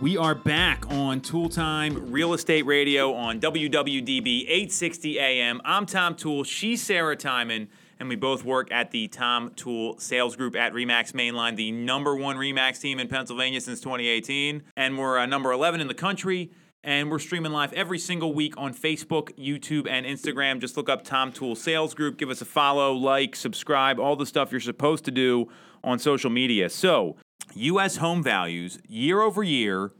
We are back on Toole Time Real Estate Radio on WWDB 860 AM. I'm Tom Toole. She's Sarah Tymon, and we both work at the Tom Toole Sales Group at Remax Mainline, the number one Remax team in Pennsylvania since 2018. And we're uh, number 11 in the country. And we're streaming live every single week on Facebook, YouTube, and Instagram. Just look up Tom Toole Sales Group. Give us a follow, like, subscribe, all the stuff you're supposed to do on social media. So, U.S. home values year over year,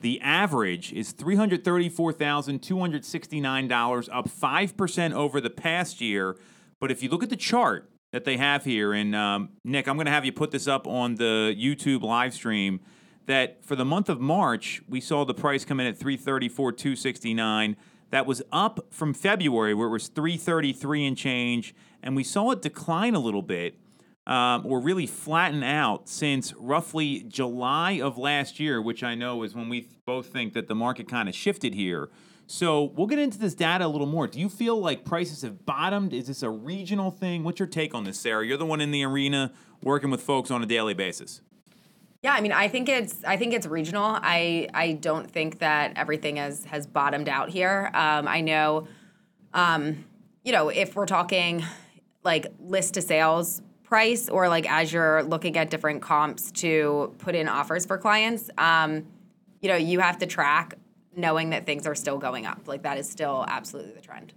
the average is $334,269, up 5% over the past year. But if you look at the chart that they have here, and um, Nick, I'm going to have you put this up on the YouTube live stream, that for the month of March, we saw the price come in at 334,269. That was up from February, where it was 333 and change, and we saw it decline a little bit um, or really flatten out since roughly July of last year, which I know is when we both think that the market kind of shifted here. So we'll get into this data a little more. Do you feel like prices have bottomed? Is this a regional thing? What's your take on this, Sarah? You're the one in the arena working with folks on a daily basis. Yeah, I mean, I think it's I think it's regional. I I don't think that everything has has bottomed out here. Um, I know, um, you know, if we're talking like list to sales price or like as you're looking at different comps to put in offers for clients, um, you know, you have to track knowing that things are still going up. Like that is still absolutely the trend.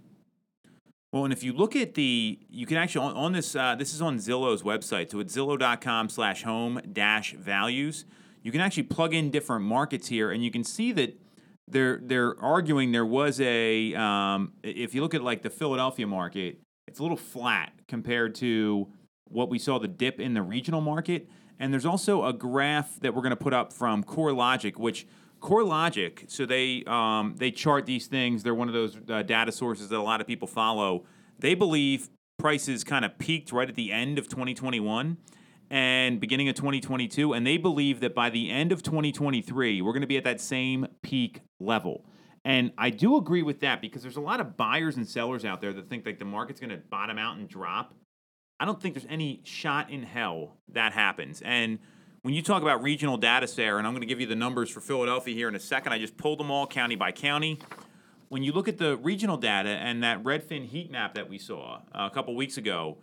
Well, and if you look at the, you can actually on, on this. Uh, this is on Zillow's website. So it's Zillow.com/slash home dash values. You can actually plug in different markets here, and you can see that they're they're arguing there was a. Um, if you look at like the Philadelphia market, it's a little flat compared to what we saw the dip in the regional market. And there's also a graph that we're going to put up from CoreLogic, which CoreLogic, so they um, they chart these things. They're one of those uh, data sources that a lot of people follow. They believe prices kind of peaked right at the end of 2021 and beginning of 2022, and they believe that by the end of 2023, we're going to be at that same peak level. And I do agree with that because there's a lot of buyers and sellers out there that think like the market's going to bottom out and drop I don't think there's any shot in hell that happens. And when you talk about regional data, Sarah, and I'm going to give you the numbers for Philadelphia here in a second, I just pulled them all county by county. When you look at the regional data and that Redfin heat map that we saw uh, a couple weeks ago,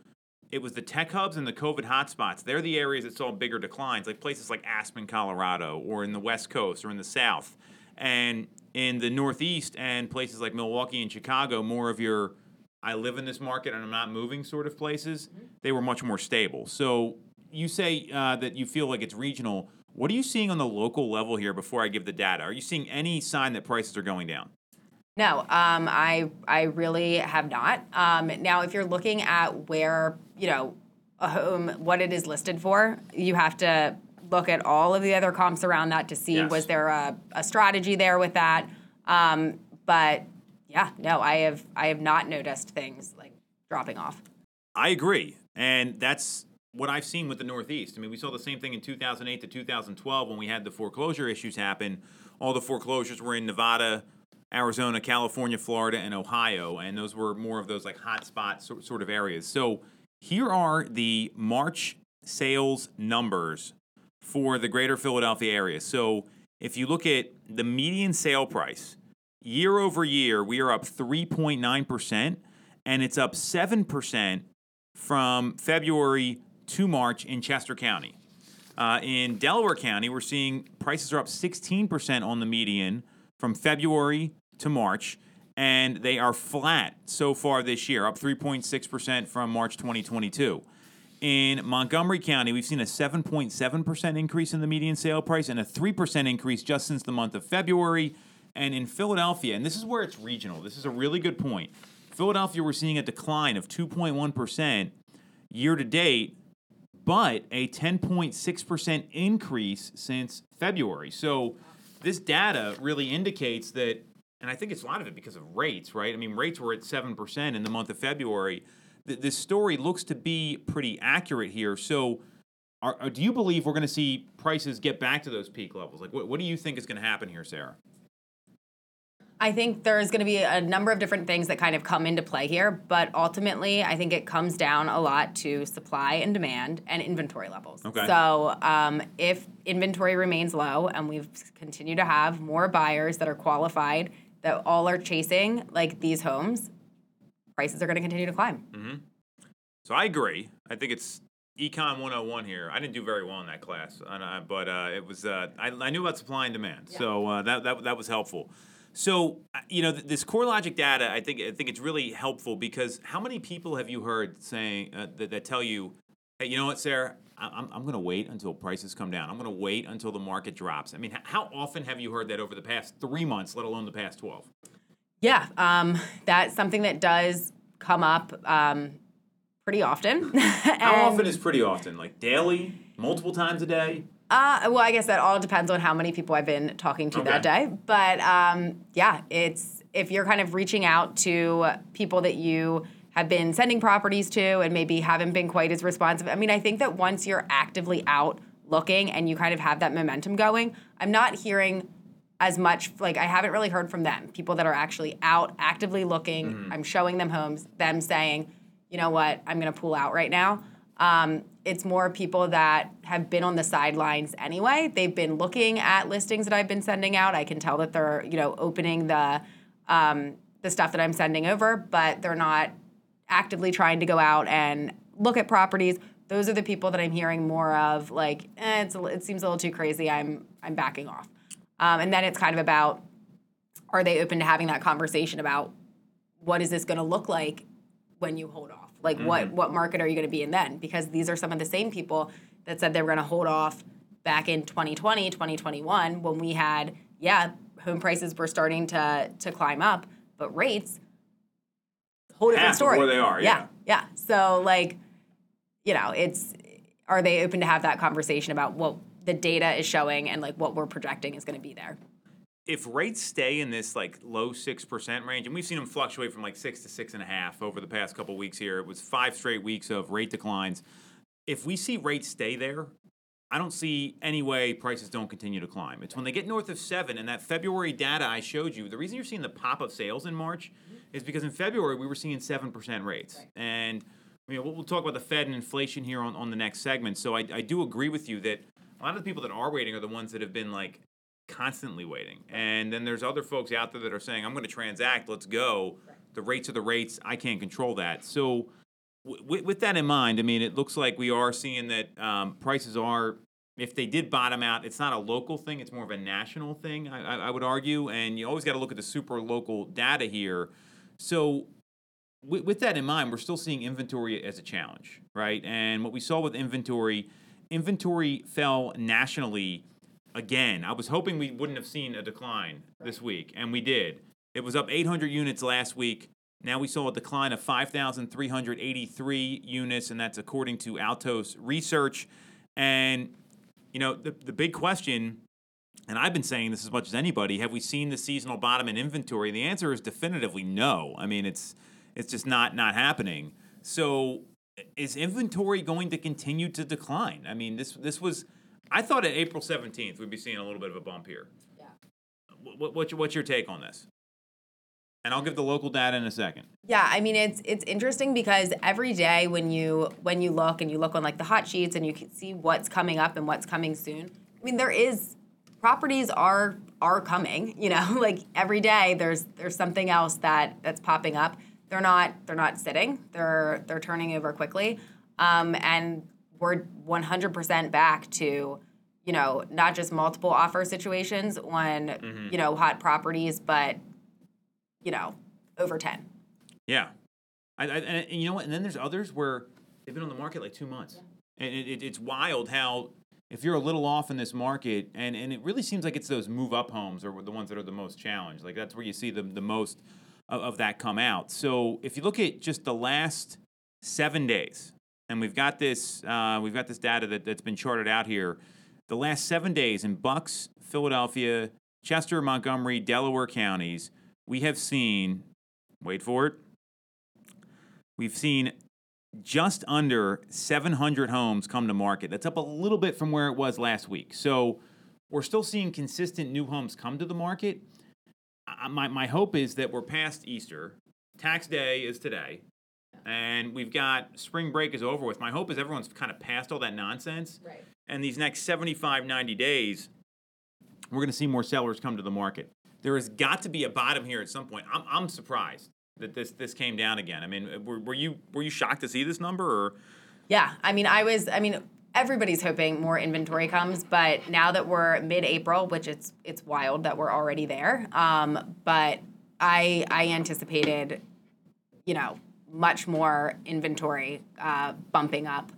it was the tech hubs and the COVID hotspots. They're the areas that saw bigger declines, like places like Aspen, Colorado, or in the West Coast or in the South. And in the Northeast and places like Milwaukee and Chicago, more of your I live in this market and I'm not moving sort of places, they were much more stable. So you say uh, that you feel like it's regional. What are you seeing on the local level here before I give the data? Are you seeing any sign that prices are going down? No, um, I I really have not. Um, now, if you're looking at where you know a home, what it is listed for, you have to look at all of the other comps around that to see yes. was there a, a, strategy there with that. Um, but yeah, no, I have I have not noticed things like dropping off. I agree, and that's what I've seen with the Northeast. I mean, we saw the same thing in 2008 to 2012 when we had the foreclosure issues happen. All the foreclosures were in Nevada, Arizona, California, Florida, and Ohio, and those were more of those like hotspot sort of areas. So here are the March sales numbers for the greater Philadelphia area. So if you look at the median sale price, year over year, we are up 3.9%, and it's up 7% from February to March in Chester County. Uh, in Delaware County, we're seeing prices are up 16% on the median from February to March, and they are flat so far this year, up 3.6% from March 2022. In Montgomery County, we've seen a 7.7% increase in the median sale price and a 3% increase just since the month of February. And in Philadelphia, and this is where it's regional, this is a really good point. Philadelphia, we're seeing a decline of 2.1% year to date, but a 10.6% increase since February. So this data really indicates that, and I think it's a lot of it because of rates, right? I mean, rates were at 7% in the month of February. This story looks to be pretty accurate here. So, are, do you believe we're going to see prices get back to those peak levels? Like, what do you think is going to happen here, Sarah? I think there's going to be a number of different things that kind of come into play here, but ultimately, I think it comes down a lot to supply and demand and inventory levels. Okay. So, um, if inventory remains low and we continue to have more buyers that are qualified that all are chasing like these homes, prices are going to continue to climb. Hmm. So I agree. I think it's Econ 101 here. I didn't do very well in that class, but uh, it was uh, I, I knew about supply and demand, so uh, that, that that was helpful. So uh, you know this CoreLogic data, I think I think it's really helpful because how many people have you heard saying uh, that, that tell you, hey, you know what, Sarah, I'm I'm going to wait until prices come down. I'm going to wait until the market drops. I mean, how often have you heard that over the past three months, let alone the past twelve? Yeah, um, that's something that does come up um, pretty often. How often is pretty often? Like daily, multiple times a day? Uh, well, I guess that all depends on how many people I've been talking to that day. But um, yeah, it's if you're kind of reaching out to people that you have been sending properties to and maybe haven't been quite as responsive. I mean, I think that once you're actively out looking and you kind of have that momentum going, I'm not hearing as much like I haven't really heard from them. People that are actually out actively looking, I'm showing them homes, them saying, you know what, I'm going to pull out right now. Um, it's more people that have been on the sidelines anyway. They've been looking at listings that I've been sending out. I can tell that they're, you know, opening the um, the stuff that I'm sending over, but they're not actively trying to go out and look at properties. Those are the people that I'm hearing more of. Like, eh, it's it seems a little too crazy. I'm I'm backing off. Um, and then it's kind of about are they open to having that conversation about what is this going to look like when you hold off? Like what mm-hmm. what market are you going to be in then? Because these are some of the same people that said they were going to hold off back in 2020, 2021 when we had yeah, home prices were starting to to climb up, but rates whole different Half story. where they are, yeah. yeah. So like you know, it's are they open to have that conversation about what the data is showing and like what we're projecting is going to be there? If rates stay in this like low six percent range, and we've seen them fluctuate from like six to six and a half over the past couple weeks here, it was five straight weeks of rate declines. If we see rates stay there, I don't see any way prices don't continue to climb. It's when they get north of seven, and that February data I showed you. The reason you're seeing the pop of sales in March is because in February we were seeing seven percent rates, and you know we'll, we'll talk about the Fed and inflation here on, on the next segment. So I, I do agree with you that a lot of the people that are waiting are the ones that have been like constantly waiting. And then there's other folks out there that are saying, I'm going to transact, let's go. The rates are the rates, I can't control that. So, w- with that in mind, I mean, it looks like we are seeing that um, prices are, if they did bottom out, it's not a local thing, it's more of a national thing, I, I, I would argue. And you always got to look at the super local data here. So, with, with that in mind, we're still seeing inventory as a challenge, right? And what we saw with inventory, inventory fell nationally again. I was hoping we wouldn't have seen a decline this week, and we did. It was up 800 units last week. Now we saw a decline of 5,383 units, and that's according to Altos Research. And, you know, the, the big question, and I've been saying this as much as anybody, have we seen the seasonal bottom in inventory? The answer is definitively no. I mean, it's it's just not not happening. So is inventory going to continue to decline? I mean, this this was I thought at April 17th we'd be seeing a little bit of a bump here. Yeah. What, what's, your, what's your take on this? And I'll give the local data in a second. Yeah, I mean it's it's interesting because every day when you when you look and you look on like the hot sheets and you can see what's coming up and what's coming soon. I mean there is properties are are coming, you know, like every day there's there's something else that that's popping up. They're not they're not sitting. They're they're turning over quickly. Um, and we're 100% back to you know not just multiple offer situations on mm-hmm. you know hot properties but you know over 10 Yeah. I, I, and, you know what? And then there's others where they've been on the market like two months. And it, it, it's wild how if you're a little off in this market, and, and it really seems like it's those move up homes or the ones that are the most challenged. Like that's where you see the, the most of, of that come out. So if you look at just the last seven days, and we've got this uh, we've got this data that, that's been charted out here. The last seven days in Bucks, Philadelphia, Chester, Montgomery, Delaware counties, we have seen. Wait for it. We've seen just under 700 homes come to market. That's up a little bit from where it was last week. So we're still seeing consistent new homes come to the market. I, my my hope is that we're past Easter. Tax day is today, and we've got spring break is over with. My hope is everyone's kind of past all that nonsense. Right. And these next 75, 90 days, we're going to see more sellers come to the market. There has got to be a bottom here at some point. I'm, I'm surprised that this this came down again. I mean, were, were you were you shocked to see this number or? Yeah, I mean, I was. I mean, everybody's hoping more inventory comes, but now that we're mid-April, which it's it's wild that we're already there. Um, but I I anticipated, you know, much more inventory uh, bumping up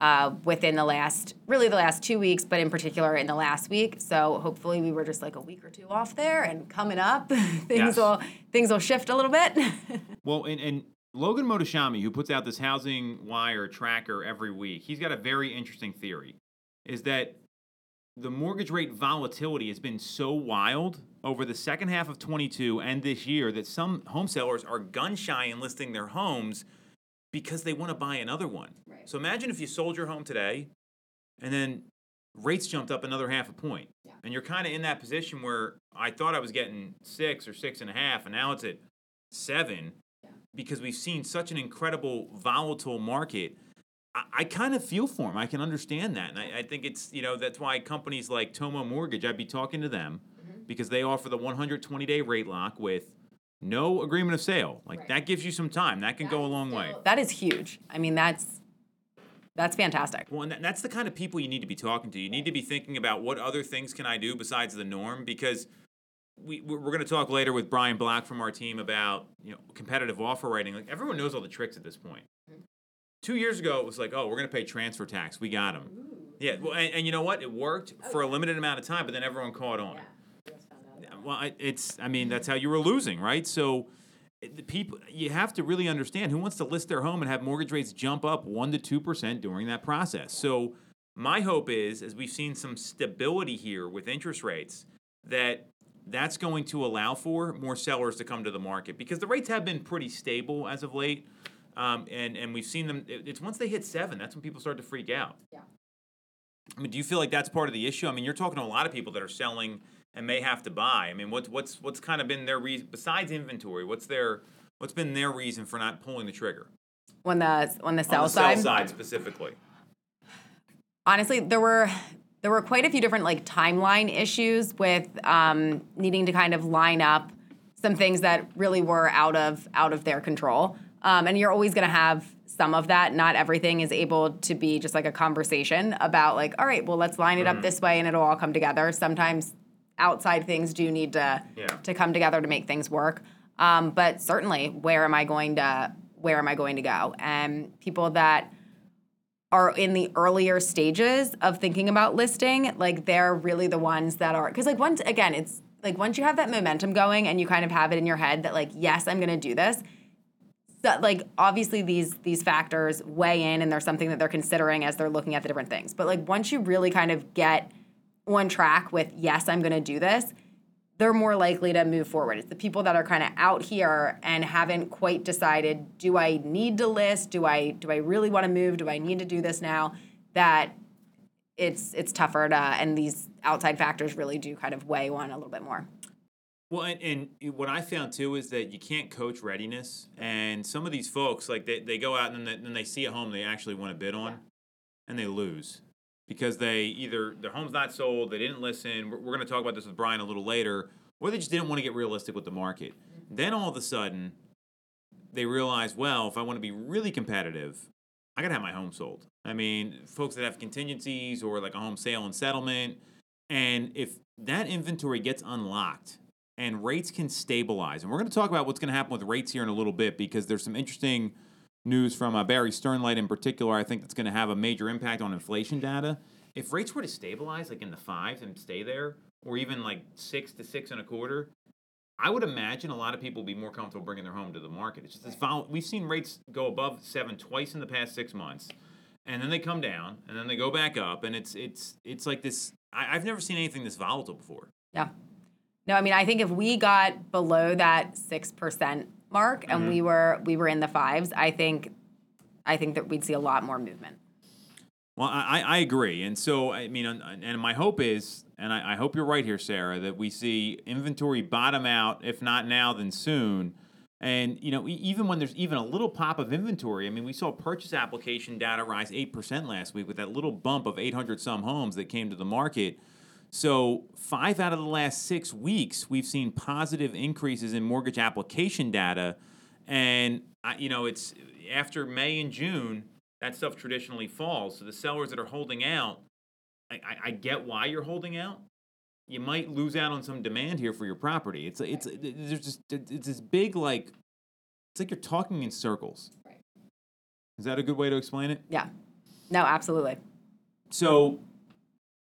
uh, within the last really the last two weeks, but in particular in the last week. So hopefully we were just like a week or two off there, and coming up, things Yes. will things will shift a little bit. Well, and, and Logan Mohtashami, who puts out this HousingWire tracker every week, he's got a very interesting theory. Is that the mortgage rate volatility has been so wild over the second half of 22 and this year that some home sellers are gun shy in listing their homes because they want to buy another one. Right. So imagine if you sold your home today and then rates jumped up another half a point. Yeah. And you're kind of in that position where I thought I was getting six or six and a half, and now it's at seven because we've seen such an incredible volatile market. I, I kind of feel for him. I can understand that. And I, I think it's, you know, that's why companies like Tomo Mortgage, I'd be talking to them mm-hmm. because they offer the 120 day rate lock with no agreement of sale. Like Right. that gives you some time. That can go a long way. that is huge. I mean, that's that's fantastic. Well, and that, that's the kind of people you need to be talking to. You need to be thinking about what other things can I do besides the norm because we we're going to talk later with Brian Blouch from our team about you know competitive offer writing. Like everyone knows all the tricks at this point. Two years ago, it was like, oh, we're going to pay transfer tax. We got them. Yeah, well, and, and you know what? It worked for a limited amount of time, but then everyone caught on. Well, I- it's I mean that's how you were losing, right? So it- the people you have to really understand who wants to list their home and have mortgage rates jump up 1 to 2% during that process. So my hope is as we've seen some stability here with interest rates that that's going to allow for more sellers to come to the market because the rates have been pretty stable as of late. Um, and, and we've seen them, it's once they hit seven, that's when people start to freak out. Yeah. I mean, do you feel like that's part of the issue? I mean, you're talking to a lot of people that are selling and may have to buy. I mean, what's what's what's kind of been their reason besides inventory? What's their what's been their reason for not pulling the trigger When the when the sell on the side, sell side specifically? honestly, there were there were quite a few different like timeline issues with um, needing to kind of line up some things that really were out of out of their control. Um, and you're always going to have some of that. Not everything is able to be just like a conversation about like, all right, well, let's line it up this way, and it'll all come together. Sometimes outside things do need to Yeah. to come together to make things work. Um, but certainly, where am I going to where am I going to go? And people that are in the earlier stages of thinking about listing, like they're really the ones that are because like once again, it's like once you have that momentum going and you kind of have it in your head that like yes, I'm going to do this. Like obviously these these factors weigh in and there's something that they're considering as they're looking at the different things. But like once you really kind of get on track with yes, I'm going to do this, they're more likely to move forward. It's the people that are kind of out here and haven't quite decided, do I need to list? Do I do I really want to move? Do I need to do this now? That it's it's tougher to and these outside factors really do kind of weigh on a little bit more. Well, and, and what I found too is that you can't coach readiness, and some of these folks like they, they go out and then they, then they see a home they actually want to bid on, and they lose because they either their home's not sold, they didn't listen. We're, we're going to talk about this with Brian a little later, or they just didn't want to get realistic with the market. Then all of a sudden, they realize, well, if I want to be really competitive, I got to have my home sold. I mean, folks that have contingencies or like a home sale and settlement, and if that inventory gets unlocked and rates can stabilize, and we're going to talk about what's going to happen with rates here in a little bit because there's some interesting news from uh, Barry Sternlicht in particular. I think that's going to have a major impact on inflation data. If rates were to stabilize, like in the fives and stay there, or even like six to six and a quarter, I would imagine a lot of people would be more comfortable bringing their home to the market. It's just this vol- we've seen rates go above seven twice in the past six months, and then they come down, and then they go back up, and it's it's it's like this. I, I've never seen anything this volatile before. Yeah. No, I mean I think if we got below that six percent mark and we mm-hmm. were we were in the fives, I think I think that we'd see a lot more movement. Well, I, I agree, and so I mean, and my hope is, and I, I hope you're right here, Sarah, that we see inventory bottom out, if not now, then soon. And you know, even when there's even a little pop of inventory, I mean, we saw purchase application data rise eight percent last week with that little bump of 800 some homes that came to the market. So five out of the last six weeks, we've seen positive increases in mortgage application data, and you know, it's after May and June that stuff traditionally falls. So the sellers that are holding out, I, I, I, get why you're holding out. You might lose out on some demand here for your property. It's it's there's just it's this big like it's like you're talking in circles. Right. Is that a good way to explain it? Yeah. No, absolutely. So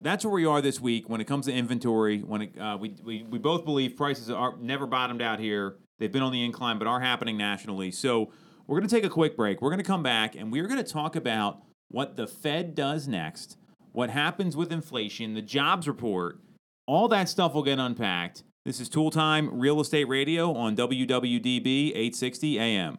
that's where we are this week when it comes to inventory. When it, uh, we, we we both believe prices are never bottomed out here. They've been on the incline, but are happening nationally. So we're going to take a quick break. We're going to come back and we're going to talk about what the Fed does next, what happens with inflation, the jobs report. All that stuff will get unpacked. This is Toole Time Real Estate Radio on WWDB 860 AM.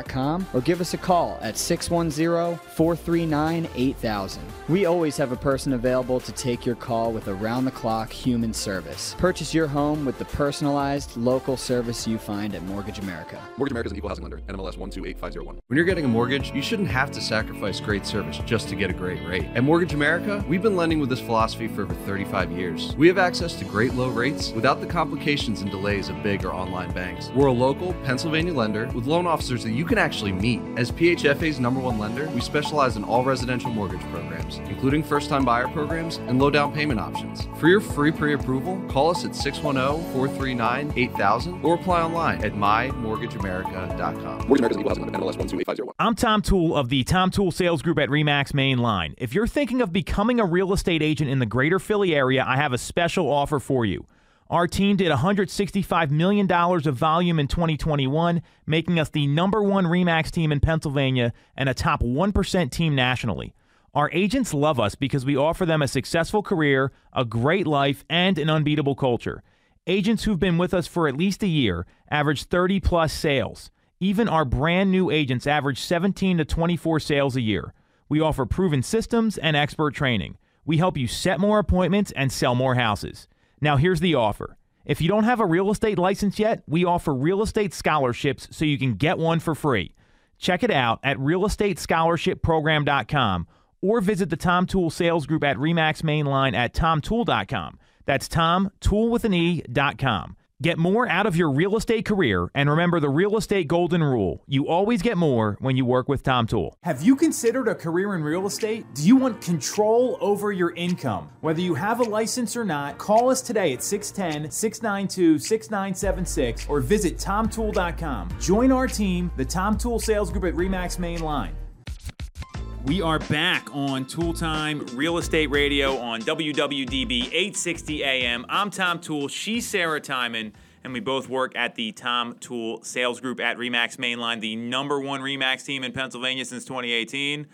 or give us a call at 610 439 8000. We always have a person available to take your call with around the clock human service. Purchase your home with the personalized local service you find at Mortgage America. Mortgage America is an equal housing lender, NMLS 128501. When you're getting a mortgage, you shouldn't have to sacrifice great service just to get a great rate. At Mortgage America, we've been lending with this philosophy for over 35 years. We have access to great low rates without the complications and delays of big or online banks. We're a local Pennsylvania lender with loan officers that you can actually meet. As PHFA's number one lender, we specialize in all residential mortgage programs, including first time buyer programs and low down payment options. For your free pre approval, call us at 610 439 8000 or apply online at mymortgageamerica.com. Mortgage America's MLS 12850. I'm Tom Toole of the Tom Toole Sales Group at REMAX Main Line. If you're thinking of becoming a real estate agent in the greater Philly area, I have a special offer for you. Our team did $165 million of volume in 2021, making us the number one REMAX team in Pennsylvania and a top 1% team nationally. Our agents love us because we offer them a successful career, a great life, and an unbeatable culture. Agents who've been with us for at least a year average 30 plus sales. Even our brand new agents average 17 to 24 sales a year. We offer proven systems and expert training. We help you set more appointments and sell more houses. Now, here's the offer. If you don't have a real estate license yet, we offer real estate scholarships so you can get one for free. Check it out at realestatescholarshipprogram.com or visit the Tom Toole Sales Group at Remax Mainline at tomtoole.com. That's Tom Toole with an E.com. Get more out of your real estate career and remember the real estate golden rule. You always get more when you work with Tom Toole. Have you considered a career in real estate? Do you want control over your income? Whether you have a license or not, call us today at 610 692 6976 or visit tomtoole.com. Join our team, the Tom Toole Sales Group at Remax Main Line. We are back on Toole Time Real Estate Radio on WWDB 860 AM. I'm Tom Toole. she's Sarah Tymon, and we both work at the Tom Toole Sales Group at Remax Mainline, the number one Remax team in Pennsylvania since 2018.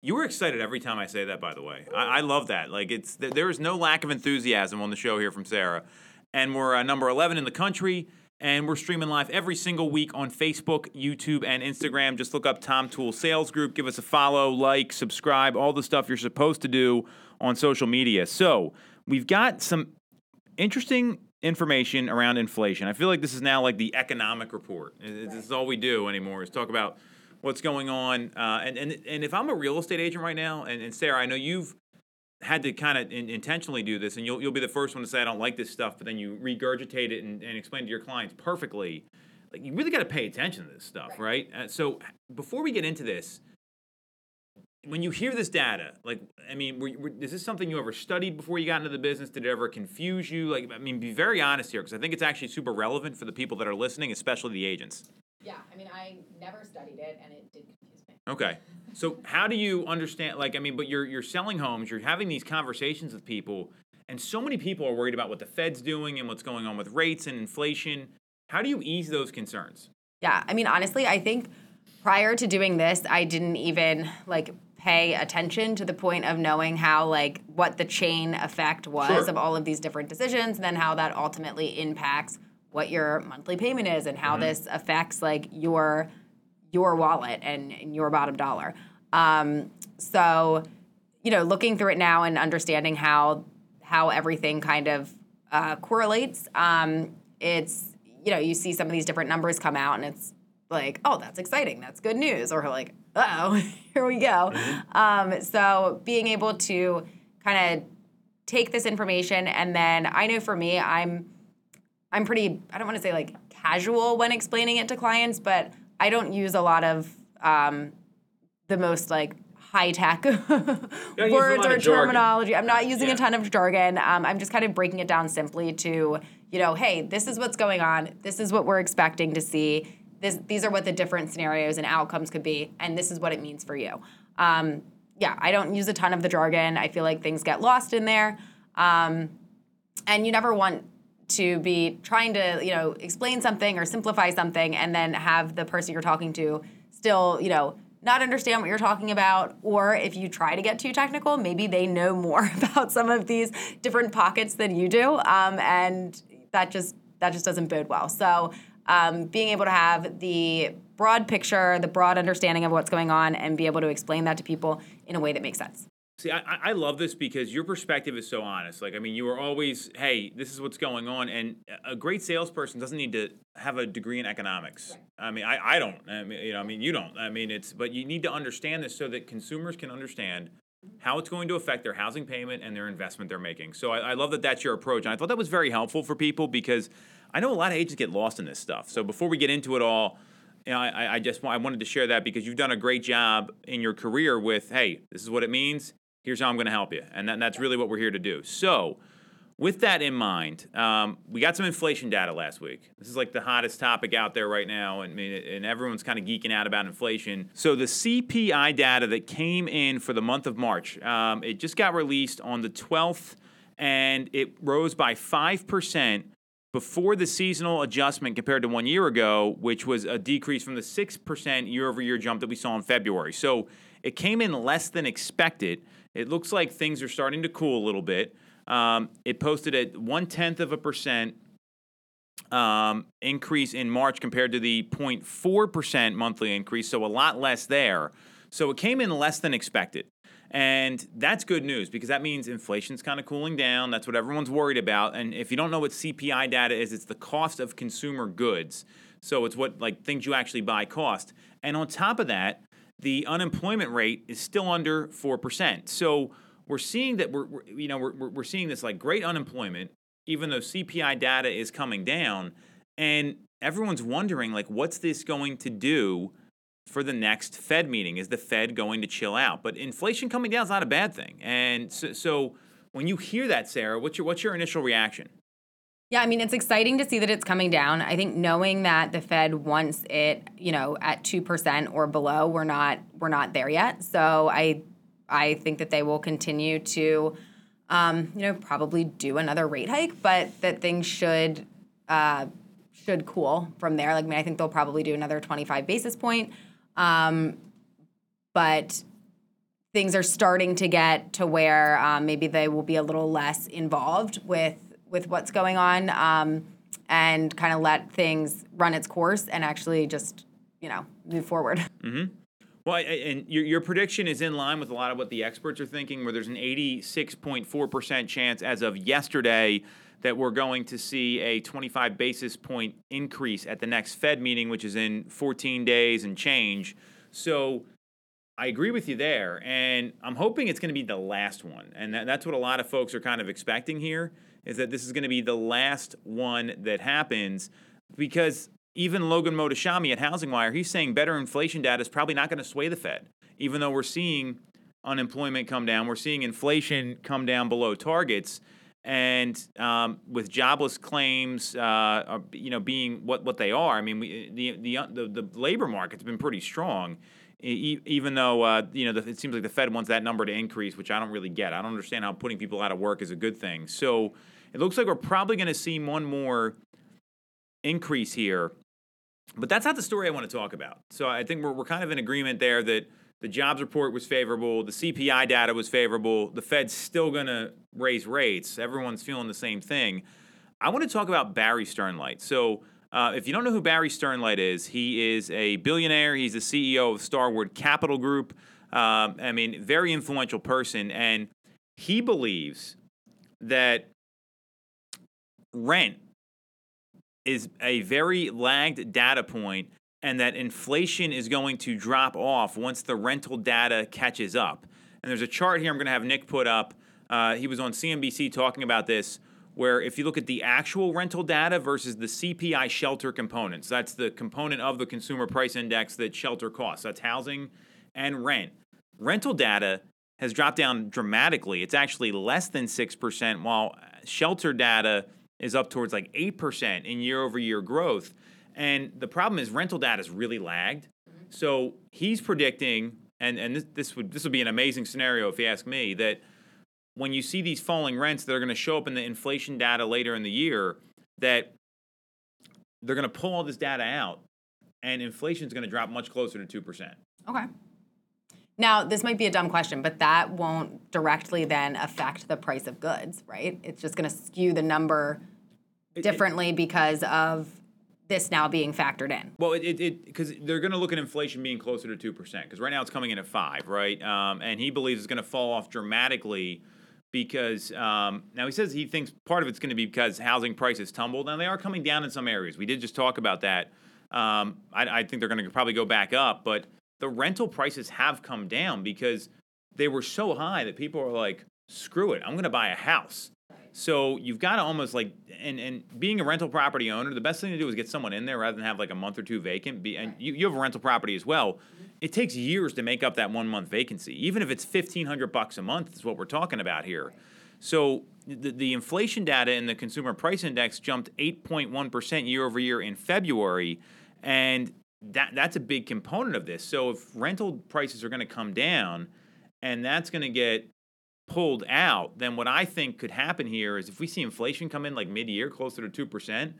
You were excited every time I say that, by the way. I, I love that. Like it's there is no lack of enthusiasm on the show here from Sarah, and we're uh, number 11 in the country. And we're streaming live every single week on Facebook, YouTube, and Instagram. Just look up Tom Toole Sales Group. Give us a follow, like, subscribe, all the stuff you're supposed to do on social media. So we've got some interesting information around inflation. I feel like this is now like the economic report. This is all we do anymore is talk about what's going on. Uh, and, and, and if I'm a real estate agent right now, and, and Sarah, I know you've had to kind of in, intentionally do this, and you'll you'll be the first one to say I don't like this stuff, but then you regurgitate it and, and explain to your clients perfectly. Like you really got to pay attention to this stuff, right? right? Uh, so before we get into this, when you hear this data, like I mean, were, were, is this something you ever studied before you got into the business? Did it ever confuse you? Like I mean, be very honest here because I think it's actually super relevant for the people that are listening, especially the agents. Yeah, I mean, I never studied it, and it did confuse me. Okay. So how do you understand? Like, I mean, but you're you're selling homes, you're having these conversations with people, and so many people are worried about what the Fed's doing and what's going on with rates and inflation. How do you ease those concerns? Yeah, I mean, honestly, I think prior to doing this, I didn't even like pay attention to the point of knowing how like what the chain effect was Sure. of all of these different decisions and then how that ultimately impacts what your monthly payment is and how mm-hmm. this affects like your your wallet and, and your bottom dollar. Um, so, you know, looking through it now and understanding how how everything kind of uh, correlates, um, it's you know you see some of these different numbers come out and it's like, oh, that's exciting, that's good news, or like, oh, here we go. Um, so being able to kind of take this information and then I know for me, I'm I'm pretty I don't want to say like casual when explaining it to clients, but I don't use a lot of um, the most like high tech words or jargon. terminology. I'm not using Yeah. a ton of jargon. Um, I'm just kind of breaking it down simply to you know, hey, this is what's going on. This is what we're expecting to see. This, these are what the different scenarios and outcomes could be, and this is what it means for you. Um, yeah, I don't use a ton of the jargon. I feel like things get lost in there. Um, and you never want to be trying to you know explain something or simplify something and then have the person you're talking to still you know not understand what you're talking about. Or if you try to get too technical maybe they know more about some of these different pockets than you do. Um, and that just that just doesn't bode well. So um, being able to have the broad picture the broad understanding of what's going on and be able to explain that to people in a way that makes sense See, I, I- love this because your perspective is so honest. Like, I mean, you are always, hey, this is what's going on, and a great salesperson doesn't need to have a degree in economics. I mean, I, I don't. I mean, you know, I mean, you don't. I mean, it's, but you need to understand this so that consumers can understand how it's going to affect their housing payment and their investment they're making. So I, I love that that's your approach, and I thought that was very helpful for people because I know a lot of agents get lost in this stuff. So before we get into it all. You know, I, I just I wanted to share that because you've done a great job in your career with, hey, this is what it means here's how I'm going to help you. And that, that's really what we're here to do. So, with that in mind, um, we got some inflation data last week. This is like the hottest topic out there right now. Mean, and everyone's kind of geeking out about inflation. So, the CPI data that came in for the month of March, um, it just got released on the 12th, and it rose by 5% before the seasonal adjustment compared to one year ago, which was a decrease from the 6% year over year jump that we saw in February. So it came in less than expected. It looks like things are starting to cool a little bit. Um, it posted at one tenth of a percent um, increase in March compared to the 0.4% monthly increase, so a lot less there. So it came in less than expected. And that's good news because that means inflation's kind of cooling down. That's what everyone's worried about. And if you don't know what CPI data is, it's the cost of consumer goods. So it's what like things you actually buy cost. And on top of that, the unemployment rate is still under 4%. So we're seeing that we're, we're you know we're, we're seeing this like great unemployment even though CPI data is coming down and everyone's wondering like what's this going to do for the next Fed meeting? Is the Fed going to chill out? But inflation coming down is not a bad thing. And so, so when you hear that, Sarah, what's your what's your initial reaction? Yeah, I mean, it's exciting to see that it's coming down. I think knowing that the Fed wants it, you know, at two percent or below, we're not we're not there yet. So I I think that they will continue to, um, you know, probably do another rate hike, but that things should uh, should cool from there. Like, I mean, I think they'll probably do another twenty five basis point, um, but things are starting to get to where um, maybe they will be a little less involved with with what's going on um, and kind of let things run its course and actually just you know move forward. Well, I- and your, your prediction is in line with a lot of what the experts are thinking, where there's an 86.4% chance as of yesterday that we're going to see a 25 basis point increase at the next Fed meeting, which is in 14 days and change. So I agree with you there. And I'm hoping it's going to be the last one. And that, that's what a lot of folks are kind of expecting here is that this is going to be the last one that happens because even Logan Mohtashami at HousingWire, he's saying better inflation data is probably not going to sway the Fed, even though we're seeing unemployment come down, we're seeing inflation come down below targets, and um, with jobless claims, uh, you know, being what, what they are. I mean, we, the, the the the labor market's been pretty strong. Even though uh, you know the, it seems like the Fed wants that number to increase, which I don't really get. I don't understand how putting people out of work is a good thing. So it looks like we're probably going to see one more increase here, but that's not the story I want to talk about. So I think we're we're kind of in agreement there that the jobs report was favorable, the CPI data was favorable, the Fed's still going to raise rates. Everyone's feeling the same thing. I want to talk about Barry Sternlicht. So uh, if you don't know who Barry Sternlicht is, he is a billionaire. He's the CEO of Starwood Capital Group. Um, I mean, very influential person, and he believes that rent is a very lagged data point and that inflation is going to drop off once the rental data catches up. And there's a chart here I'm going to have Nick put up. Uh, he was on CNBC talking about this, where if you look at the actual rental data versus the CPI shelter components, that's the component of the consumer price index that shelter costs. That's housing and rent. Rental data has dropped down dramatically. It's actually less than 6%, while shelter data is up towards like 8% in year over year growth. And the problem is rental data is really lagged. Mm-hmm. So he's predicting, and, and this, this would this would be an amazing scenario if you ask me, that when you see these falling rents that are going to show up in the inflation data later in the year, that they're going to pull all this data out, and inflation is going to drop much closer to two percent. Okay. Now, this might be a dumb question, but that won't directly then affect the price of goods, right? It's just going to skew the number differently because of this now being factored in. Well, it it because they're going to look at inflation being closer to two percent because right now it's coming in at five, right? Um, and he believes it's going to fall off dramatically because um, now he says he thinks part of it's going to be because housing prices tumbled. Now they are coming down in some areas. We did just talk about that. Um, I, I think they're going to probably go back up, but the rental prices have come down because they were so high that people are like, screw it, I'm going to buy a house. So you've got to almost like, and, and being a rental property owner, the best thing to do is get someone in there rather than have like a month or two vacant. Be, and you, you have a rental property as well. Mm-hmm. It takes years to make up that one month vacancy, even if it's fifteen hundred bucks a month. Is what we're talking about here. So the, the inflation data in the consumer price index jumped eight point one percent year over year in February, and that that's a big component of this. So if rental prices are going to come down, and that's going to get pulled out, then what I think could happen here is if we see inflation come in like mid-year, closer to two percent,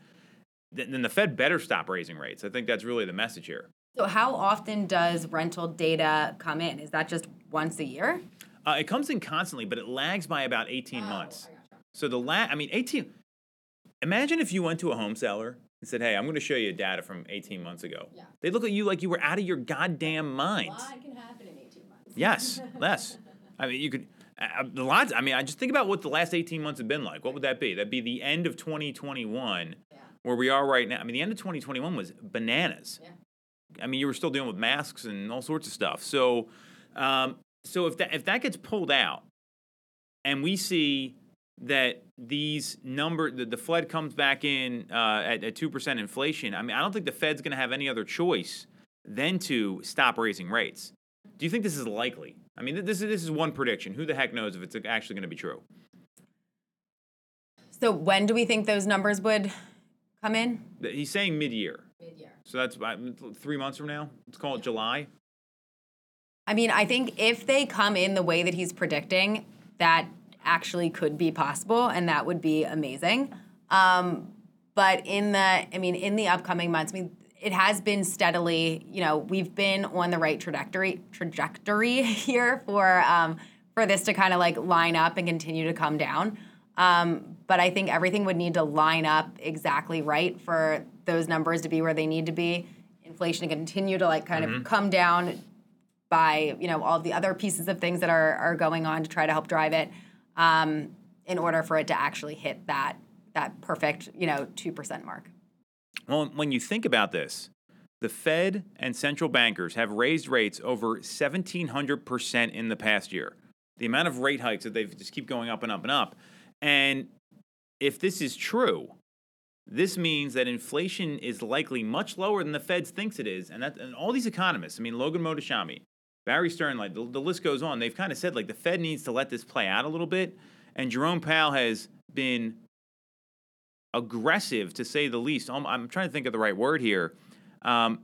then the Fed better stop raising rates. I think that's really the message here. So, how often does rental data come in? Is that just once a year? Uh, it comes in constantly, but it lags by about 18 months. So the la- I mean, 18. Imagine if you went to a home seller and said, "Hey, I'm going to show you data from 18 months ago." Yeah. They look at you like you were out of your goddamn mind. A lot can happen in 18 months. Yes, less. I mean, you could. The lots. I mean, I just think about what the last 18 months have been like. What would that be? That'd be the end of 2021, where we are right now. I mean, the end of 2021 was bananas. Yeah. I mean, you were still dealing with masks and all sorts of stuff. So, um, so if that if that gets pulled out, and we see that these number the, the Fed comes back in uh, at two percent inflation, I mean, I don't think the Fed's going to have any other choice than to stop raising rates. Do you think this is likely? I mean, this is this is one prediction. Who the heck knows if it's actually going to be true? So, when do we think those numbers would come in? He's saying mid-year, Mid year. so that's uh, three months from now. Let's call it July. I mean, I think if they come in the way that he's predicting, that actually could be possible, and that would be amazing. Um, but in the, I mean, in the upcoming months, I mean, it has been steadily, you know, we've been on the right trajectory trajectory here for um, for this to kind of like line up and continue to come down. Um, but I think everything would need to line up exactly right for those numbers to be where they need to be. Inflation to continue to like kind of come down by you know all the other pieces of things that are are going on to try to help drive it um, in order for it to actually hit that that perfect you know two percent mark. Well, when you think about this, the Fed and central bankers have raised rates over 1,700% in the past year. The amount of rate hikes that they just keep going up and up and up. And if this is true, this means that inflation is likely much lower than the Fed thinks it is. And, that, and all these economists, I mean, Logan Mohtashami, Barry Stern, the, the list goes on, they've kind of said like the Fed needs to let this play out a little bit. And Jerome Powell has been aggressive to say the least. I'm, I'm trying to think of the right word here. Um,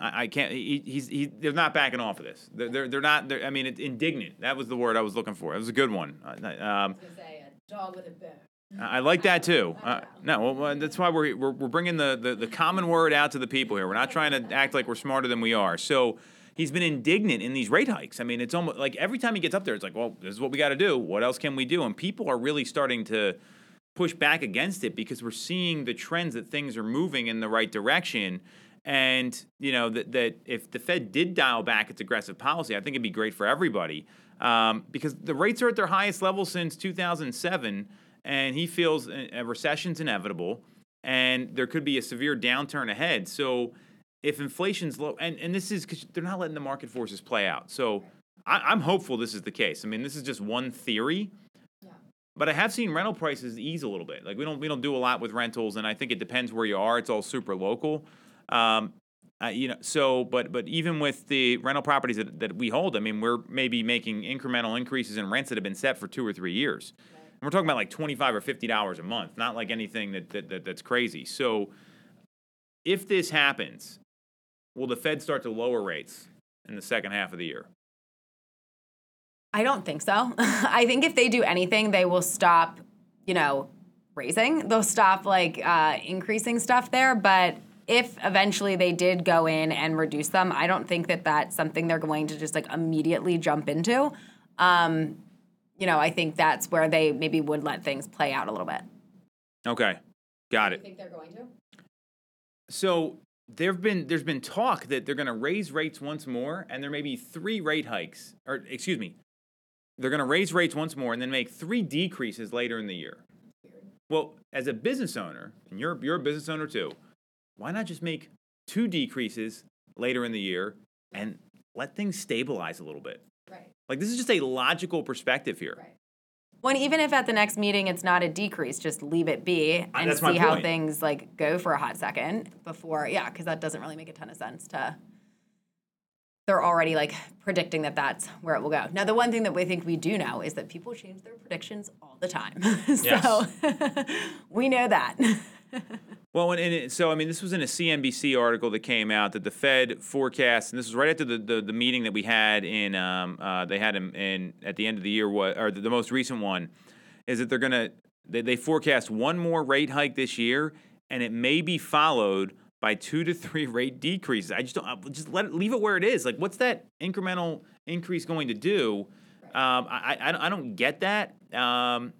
I, I can't. He, he's he, they're not backing off of this. They're they're, they're not. They're, I mean, it's indignant. That was the word I was looking for. It was a good one. Uh, Um, a bone. I like that too. Uh, no, well, that's why we're, we're, we're bringing the, the, the common word out to the people here. We're not trying to act like we're smarter than we are. So he's been indignant in these rate hikes. I mean, it's almost like every time he gets up there, it's like, well, this is what we got to do. What else can we do? And people are really starting to push back against it because we're seeing the trends that things are moving in the right direction. And you know that that if the Fed did dial back its aggressive policy, I think it'd be great for everybody um, because the rates are at their highest level since 2007 and he feels a recession's inevitable and there could be a severe downturn ahead. So if inflation's low, and, and this is because they're not letting the market forces play out. So I, am hopeful this is the case. I mean, this is just one theory. But I have seen rental prices ease a little bit. Like we don't we don't do a lot with rentals, and I think it depends where you are. It's all super local. Um, uh, you know, so but but even with the rental properties that, that we hold, I mean, we're maybe making incremental increases in rents that have been set for two or three years. And we're talking about like twenty five or fifty dollars a month, not like anything that, that, that that's crazy. So if this happens, will the Fed start to lower rates in the second half of the year? I don't think so. I think if they do anything, they will stop, you know, raising. They'll stop like uh, increasing stuff there. But if eventually they did go in and reduce them, I don't think that that's something they're going to just like immediately jump into. Um, you know, I think that's where they maybe would let things play out a little bit. Okay, got it. You think they're going to? So there've been there's been talk that they're going to raise rates once more, and there may be three rate hikes, or excuse me, they're going to raise rates once more and then make three decreases later in the year. Well, as a business owner, and you're you're a business owner too, why not just make two decreases later in the year and let things stabilize a little bit? Right. Like this is just a logical perspective here. Right. When even if at the next meeting it's not a decrease, just leave it be and see how things like go for a hot second before, yeah, because that doesn't really make a ton of sense to. They're already like predicting that that's where it will go. Now, the one thing that we think we do know is that people change their predictions all the time. so we know that. Well, and, it, so I mean, this was in a CNBC article that came out that the Fed forecast, and this was right after the, the, the meeting that we had in um, uh, they had in, in at the end of the year, what or the, the most recent one, is that they're gonna they, they forecast one more rate hike this year, and it may be followed by two to three rate decreases. I just don't I- just let it leave it where it is. Like, what's that incremental increase going to do? Um, I, I I don't get that. Um,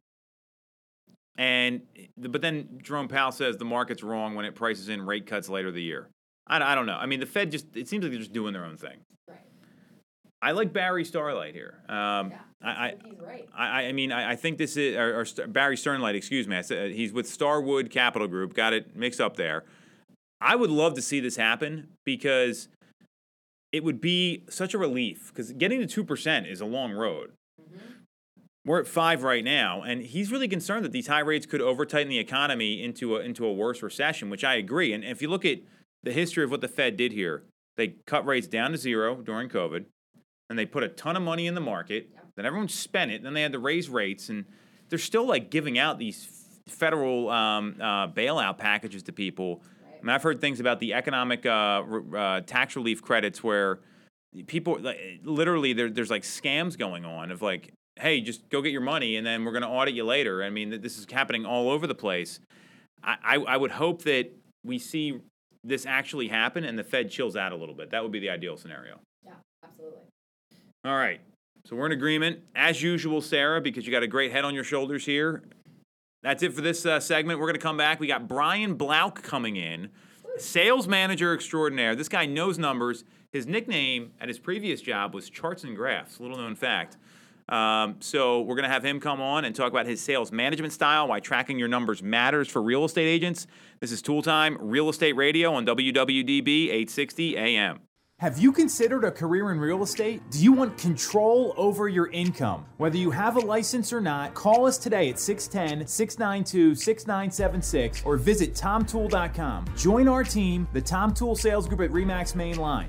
and but then Jerome Powell says the market's wrong when it prices in rate cuts later the year. I, I don't know. I mean, the Fed just it seems like they're just doing their own thing. right. I like Barry Starlight here. Um, I, I, he's right. I, I mean, I, I think this is or, or Barry Sternlicht. Excuse me. I said he's with Starwood Capital Group. Got it mixed up there. I would love to see this happen because it would be such a relief. Because getting to two percent is a long road. We're at five right now, and he's really concerned that these high rates could over tighten the economy into a into a worse recession, which I agree. And if you look at the history of what the Fed did here, they cut rates down to zero during COVID, and they put a ton of money in the market. Then everyone spent it. Then they had to raise rates, and they're still like giving out these federal um, uh, bailout packages to people. Mean, I've heard things about the economic uh, uh, tax relief credits where people like, literally there, there's like scams going on of like hey just go get your money and then we're going to audit you later. I mean this is happening all over the place. I, I, I would hope that we see this actually happen and the fed chills out a little bit. That would be the ideal scenario. Yeah, absolutely. all right. So we're in agreement. As usual sarah because you got a great head on your shoulders here that's it for this uh, segment. We're going to come back. We got brian Blouch coming in sales manager extraordinaire. This guy knows numbers. His nickname at his previous job was charts and graphs little known fact. Um, so we're going to have him come on and talk about his sales management style, why tracking your numbers matters for real estate agents. This is Toole Time Real Estate Radio on WWDB 860 AM. Have you considered a career in real estate? Do you want control over your income? Whether you have a license or not, call us today at 610 692 6976 or visit TomToole.com. Join our team, the Tom Toole Sales Group at REMAX Main Line.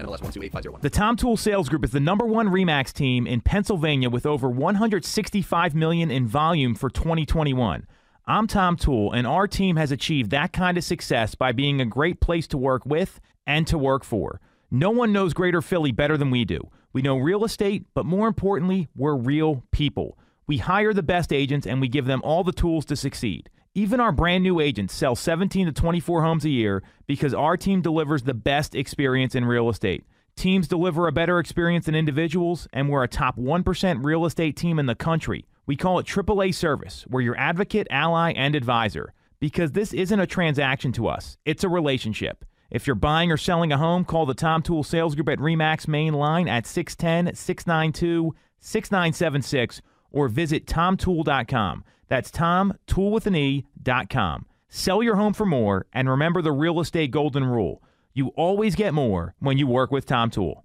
NMLS 128501. The Tom Toole Sales Group is the number one Remax team in Pennsylvania with over 165 million in volume for 2021. I'm Tom Toole, and our team has achieved that kind of success by being a great place to work with and to work for. No one knows Greater Philly better than we do. We know real estate, but more importantly, we're real people. We hire the best agents and we give them all the tools to succeed. Even our brand new agents sell 17 to 24 homes a year because our team delivers the best experience in real estate. Teams deliver a better experience than individuals, and we're a top 1% real estate team in the country. We call it AAA service. We're your advocate, ally, and advisor because this isn't a transaction to us, it's a relationship. If you're buying or selling a home, call the Tom Toole Sales Group at REMAX main line at 610 692 6976 or visit tomtoole.com. That's Tom, tool with an E.com. Sell your home for more and remember the real estate golden rule. You always get more when you work with Tom Toole.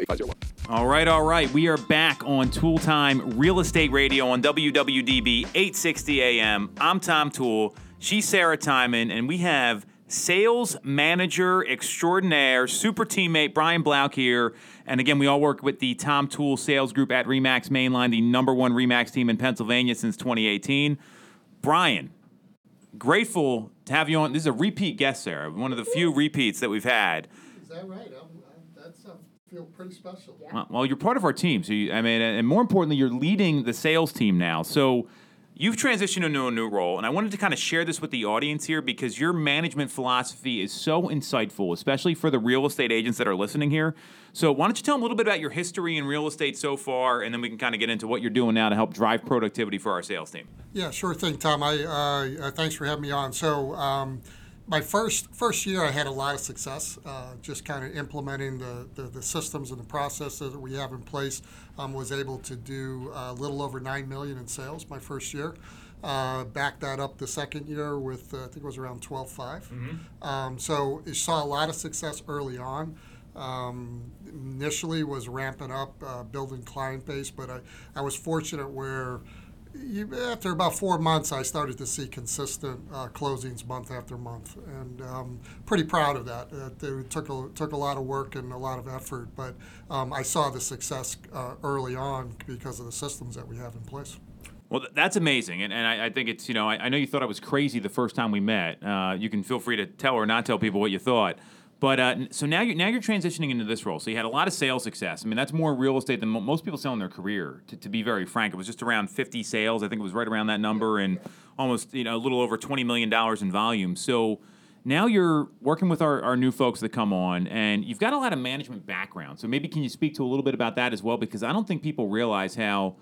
8501. All right, all right. We are back on Toole Time Real Estate Radio on WWDB 860 AM. I'm Tom Toole. She's Sarah Tymon, and we have sales manager extraordinaire, super teammate Brian Blouch here. And again, we all work with the Tom Toole sales group at Remax Mainline, the number one Remax team in Pennsylvania since 2018. Brian, grateful to have you on. This is a repeat guest, Sarah, one of the few repeats that we've had. Is that right? Feel pretty special. Well- Well, you're part of our team. So, you, I mean, and more importantly, you're leading the sales team now. So, you've transitioned into a new role, and I wanted to kind of share this with the audience here because your management philosophy is so insightful, especially for the real estate agents that are listening here. So, why don't you tell them a little bit about your history in real estate so far, and then we can kind of get into what you're doing now to help drive productivity for our sales team. Yeah, sure thing, Tom. I uh, uh, thanks for having me on. So, um, my first first year, I had a lot of success, uh, just kind of implementing the, the, the systems and the processes that we have in place. Um, was able to do a little over nine million in sales my first year. Uh, backed that up the second year with uh, I think it was around 12.5. Um, so it saw a lot of success early on. Um, initially was ramping up, uh, building client base, but I, I was fortunate where you, after about four months, I started to see consistent uh, closings month after month, and um, pretty proud of that. Uh, it took a, took a lot of work and a lot of effort, but um, I saw the success uh, early on because of the systems that we have in place. Well, that's amazing, and, and I, I think it's you know I, I know you thought I was crazy the first time we met. Uh, you can feel free to tell or not tell people what you thought. But uh, so now you're now you're transitioning into this role. So you had a lot of sales success. I mean, that's more real estate than mo- most people sell in their career. To, to be very frank, it was just around 50 sales. I think it was right around that number, and almost you know a little over 20 million dollars in volume. So now you're working with our, our new folks that come on, and you've got a lot of management background. So maybe can you speak to a little bit about that as well? Because I don't think people realize how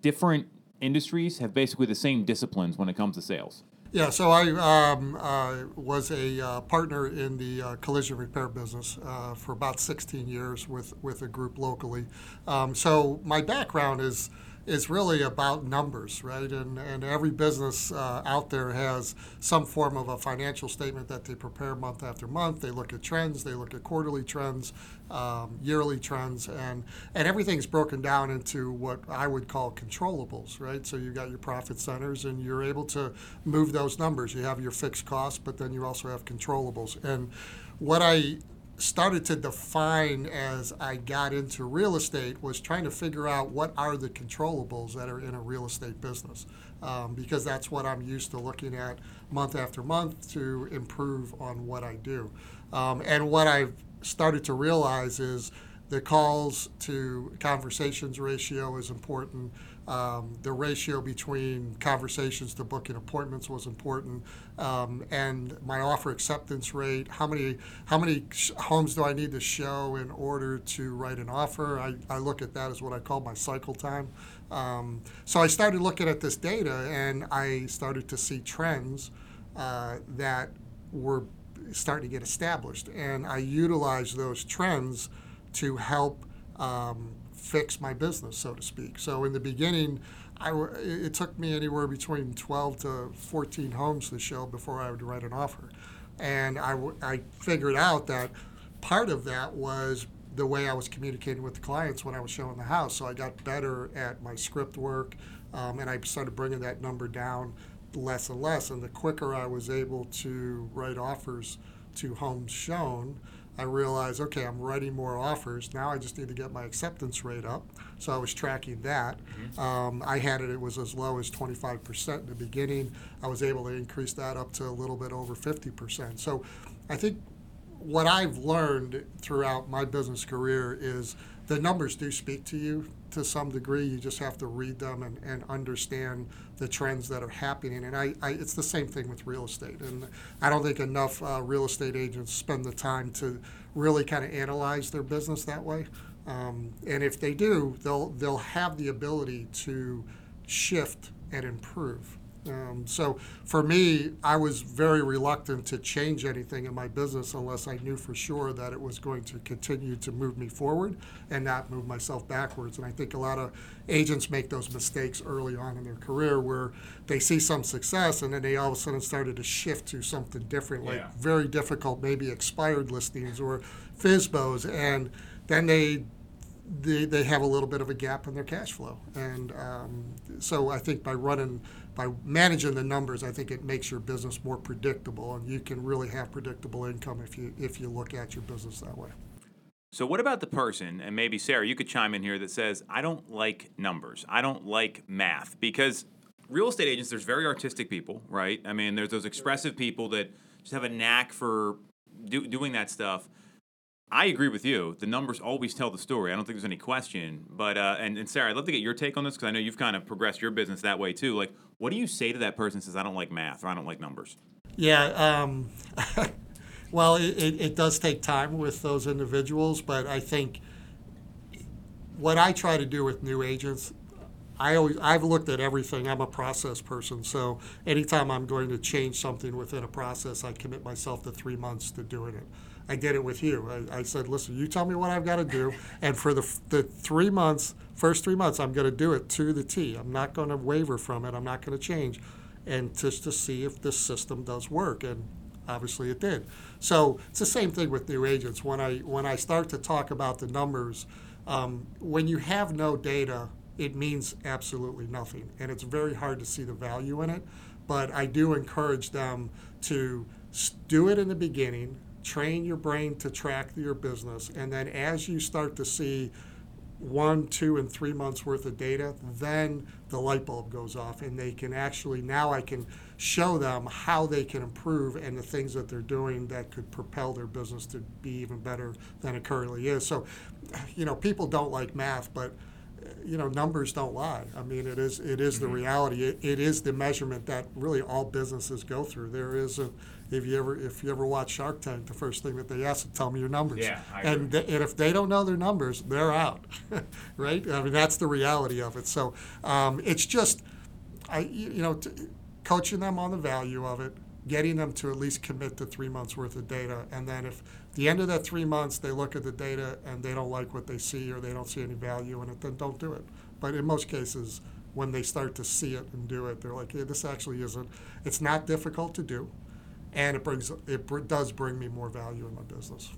different industries have basically the same disciplines when it comes to sales. Yeah, so I um, uh, was a uh, partner in the uh, collision repair business uh, for about 16 years with, with a group locally. Um, so my background is is really about numbers, right? And, and every business uh, out there has some form of a financial statement that they prepare month after month. They look at trends, they look at quarterly trends, um, yearly trends, and, and everything's broken down into what I would call controllables, right? So you've got your profit centers and you're able to move those numbers. You have your fixed costs, but then you also have controllables. And what I started to define as I got into real estate was trying to figure out what are the controllables that are in a real estate business. Um, because that's what I'm used to looking at month after month to improve on what I do. Um, and what I've started to realize is the calls to conversations ratio is important. Um, the ratio between conversations to booking appointments was important, um, and my offer acceptance rate. How many how many sh- homes do I need to show in order to write an offer? I, I look at that as what I call my cycle time. Um, so I started looking at this data, and I started to see trends uh, that were starting to get established, and I utilized those trends to help um, fix my business, so to speak. So in the beginning, I w- it took me anywhere between 12 to 14 homes to show before I would write an offer. And I, w- I figured out that part of that was the way I was communicating with the clients when I was showing the house. So I got better at my script work, um, and I started bringing that number down less and less. And the quicker I was able to write offers to homes shown, I realized, okay, I'm writing more offers. Now I just need to get my acceptance rate up. So I was tracking that. Um, I had it, it was as low as 25% in the beginning. I was able to increase that up to a little bit over 50%. So I think what I've learned throughout my business career is the numbers do speak to you to some degree. You just have to read them and, and understand the trends that are happening. And I, I, it's the same thing with real estate. And I don't think enough uh, real estate agents spend the time to really kind of analyze their business that way. Um, and if they do, they'll they'll have the ability to shift and improve. Um, so for me, I was very reluctant to change anything in my business unless I knew for sure that it was going to continue to move me forward and not move myself backwards. And I think a lot of agents make those mistakes early on in their career where they see some success and then they all of a sudden started to shift to something different, like Yeah. very difficult, maybe expired listings or FISBOs, and then they they, they have a little bit of a gap in their cash flow. And um, so I think by running, by managing the numbers, I think it makes your business more predictable, and you can really have predictable income if you if you look at your business that way. So, what about the person, and maybe Sarah, you could chime in here that says, I don't like numbers. I don't like math. Because real estate agents, there's very artistic people, right? I mean, there's those expressive people that just have a knack for do, doing that stuff. I agree with you. The numbers always tell the story. I don't think there's any question. But, uh, and, and Sarah, I'd love to get your take on this because I know you've kind of progressed your business that way too. Like, what do you say to that person says, I don't like math or I don't like numbers? Yeah. Um, well, it, it, it does take time with those individuals, but I think what I try to do with new agents, I always I've looked at everything. I'm a process person, so anytime I'm going to change something within a process, I commit myself to three months to doing it. I did it with you. I, I said, listen, you tell me what I've got to do, and for the the three months, first three months, I'm going to do it to the T. I'm not going to waver from it. I'm not going to change, and just to see if this system does work. And obviously it did. So it's the same thing with new agents. When I when I start to talk about the numbers, um, when you have no data, it means absolutely nothing, and it's very hard to see the value in it. But I do encourage them to do it in the beginning, train your brain to track your business, and then as you start to see one, two, and three months worth of data, then the light bulb goes off, and they can actually now I can show them how they can improve and the things that they're doing that could propel their business to be even better than it currently is. So, you know, people don't like math, but you know, numbers don't lie. I mean, it is it is the mm-hmm. reality. It, it is the measurement that really all businesses go through. There is a if you ever if you ever watch Shark Tank, the first thing that they ask is, "Tell me your numbers." Yeah, I and th- and if they don't know their numbers, they're out, right? I mean, that's the reality of it. So um, it's just, I you know, t- coaching them on the value of it, getting them to at least commit to three months worth of data, and then if at the end of that three months they look at the data and they don't like what they see or they don't see any value in it, then don't do it. But in most cases, when they start to see it and do it, they're like, "Yeah, this actually isn't. It's not difficult to do, and it brings it br- does bring me more value in my business."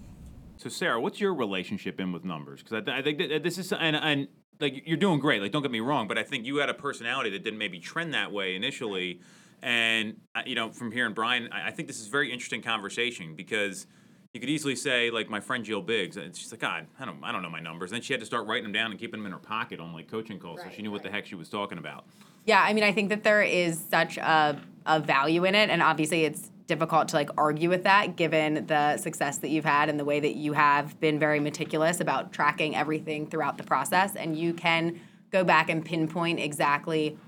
So Sarah, what's your relationship in with numbers? Because I, th- I think that this is and, and like you're doing great. Like don't get me wrong, but I think you had a personality that didn't maybe trend that way initially. And uh, you know, from hearing Brian, I, I think this is a very interesting conversation because you could easily say like my friend Jill Biggs, and she's like, God, I don't, I don't know my numbers. And then she had to start writing them down and keeping them in her pocket on like coaching calls, so she knew what the heck she was talking about. Yeah, I mean, I think that there is such a, a value in it, and obviously it's difficult to like argue with that given the success that you've had and the way that you have been very meticulous about tracking everything throughout the process. And you can go back and pinpoint exactly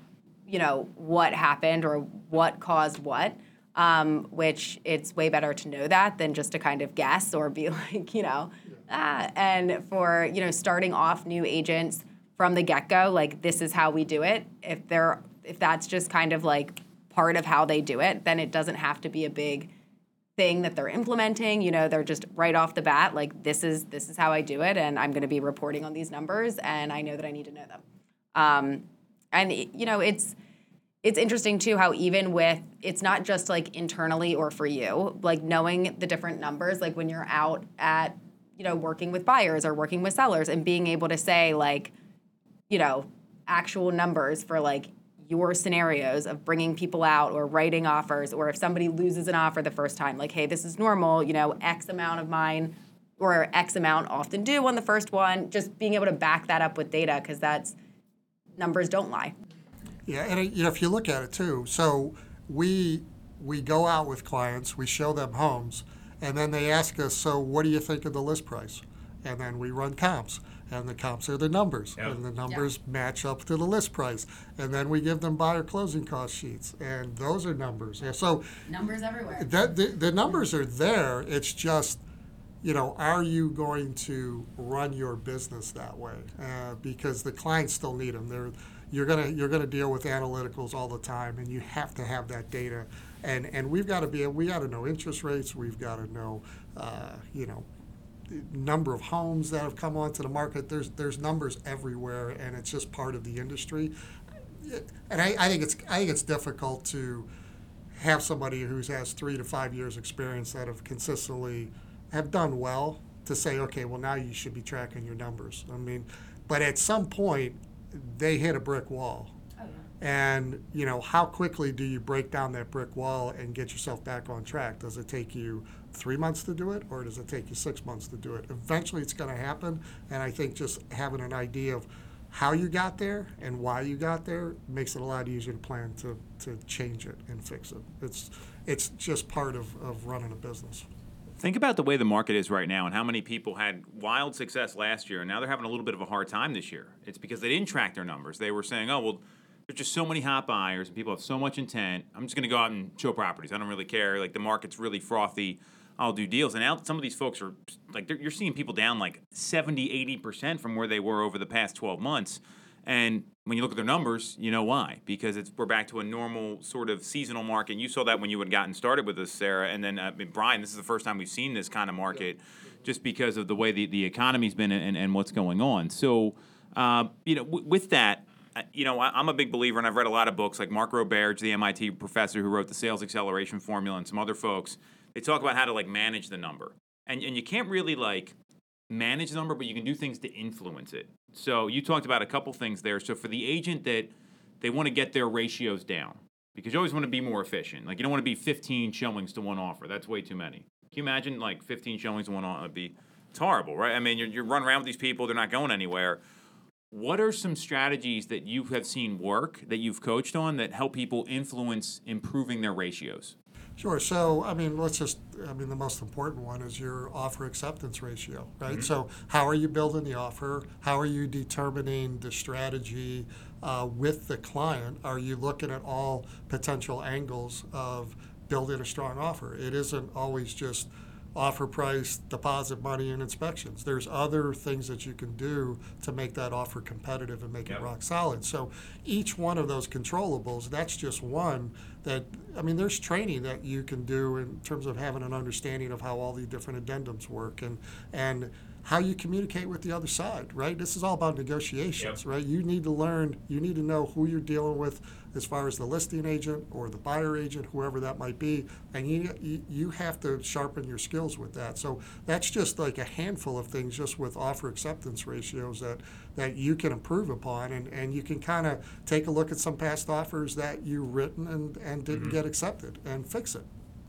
you know what happened or what caused what um, which it's way better to know that than just to kind of guess or be like you know ah. and for you know starting off new agents from the get-go like this is how we do it. If they're if that's just kind of like part of how they do it then it doesn't have to be a big thing that they're implementing. You know they're just right off the bat like this is this is how i do it and i'm going to be reporting on these numbers and i know that i need to know them. Um, and you know it's it's interesting too how even with it's not just like internally or for you like knowing the different numbers like when you're out at you know working with buyers or working with sellers and being able to say like you know actual numbers for like your scenarios of bringing people out or writing offers or if somebody loses an offer the first time like hey this is normal you know x amount of mine or x amount often do on the first one just being able to back that up with data because that's numbers don't lie. Yeah and you know if you look at it too so we we go out with clients we show them homes and then they ask us so what do you think of the list price? And then we run comps and the comps are the numbers, yep. and the numbers yep. match up to the list price. And then we give them buyer closing cost sheets, and those are numbers. And so numbers everywhere. That the, the numbers are there. It's just, you know, are you going to run your business that way? Uh, because the clients still need them. They're you're gonna you're gonna deal with analyticals all the time, and you have to have that data. And and we've got to be we got to know interest rates. We've got to know, uh, you know, number of homes that have come onto the market. There's there's numbers everywhere, and it's just part of the industry. And I, I think it's I think it's difficult to have somebody who has three to five years experience that have consistently have done well to say, okay, well now you should be tracking your numbers. I mean, but at some point they hit a brick wall. Oh, and you know how quickly do you break down that brick wall and get yourself back on track? Does it take you three months to do it, or does it take you six months to do it? Eventually, it's going to happen, and I think just having an idea of how you got there and why you got there makes it a lot easier to plan to, to change it and fix it. It's it's just part of, of running a business. Think about the way the market is right now and how many people had wild success last year and now they're having a little bit of a hard time this year. It's because they didn't track their numbers. They were saying, oh, well, there's just so many hot buyers and people have so much intent. I'm just going to go out and show properties. I don't really care. Like the market's really frothy. I'll do deals. And now some of these folks are like, you're seeing people down like 70, 80% from where they were over the past 12 months. And when you look at their numbers, you know why? Because it's we're back to a normal sort of seasonal market. You saw that when you had gotten started with us, Sarah, and then uh, Brian. This is the first time we've seen this kind of market, just because of the way the, the economy's been and, and what's going on. So, uh, you know, w- with that, uh, you know, I, am a big believer, and I've read a lot of books like Mark Roberge, the MIT professor who wrote the Sales Acceleration Formula, and some other folks they talk about how to like manage the number. And and you can't really like manage the number, but you can do things to influence it. So you talked about a couple things there. So for the agent that they want to get their ratios down because you always want to be more efficient. Like you don't want to be 15 showings to one offer. That's way too many. Can you imagine like 15 showings to one offer? It'd be it's horrible, right? I mean, you're, you're running around with these people. They're not going anywhere. What are some strategies that you have seen work that you've coached on that help people influence improving their ratios? Sure. So, I mean, let's just, I mean, the most important one is your offer acceptance ratio, right? Mm-hmm. So, how are you building the offer? How are you determining the strategy uh, with the client? Are you looking at all potential angles of building a strong offer? It isn't always just, offer price, deposit money, and inspections. There's other things that you can do to make that offer competitive and make yep. it rock solid. So each one of those controllables, that's just one that, I mean, there's training that you can do in terms of having an understanding of how all the different addendums work and, and how you communicate with the other side, right? This is all about negotiations, yep. right? You need to learn, you need to know who you're dealing with as far as the listing agent or the buyer agent, whoever that might be, and you you have to sharpen your skills with that. So that's just like a handful of things just with offer acceptance ratios that that you can improve upon, and, and you can kind of take a look at some past offers that you've written and, and didn't mm-hmm. get accepted and fix it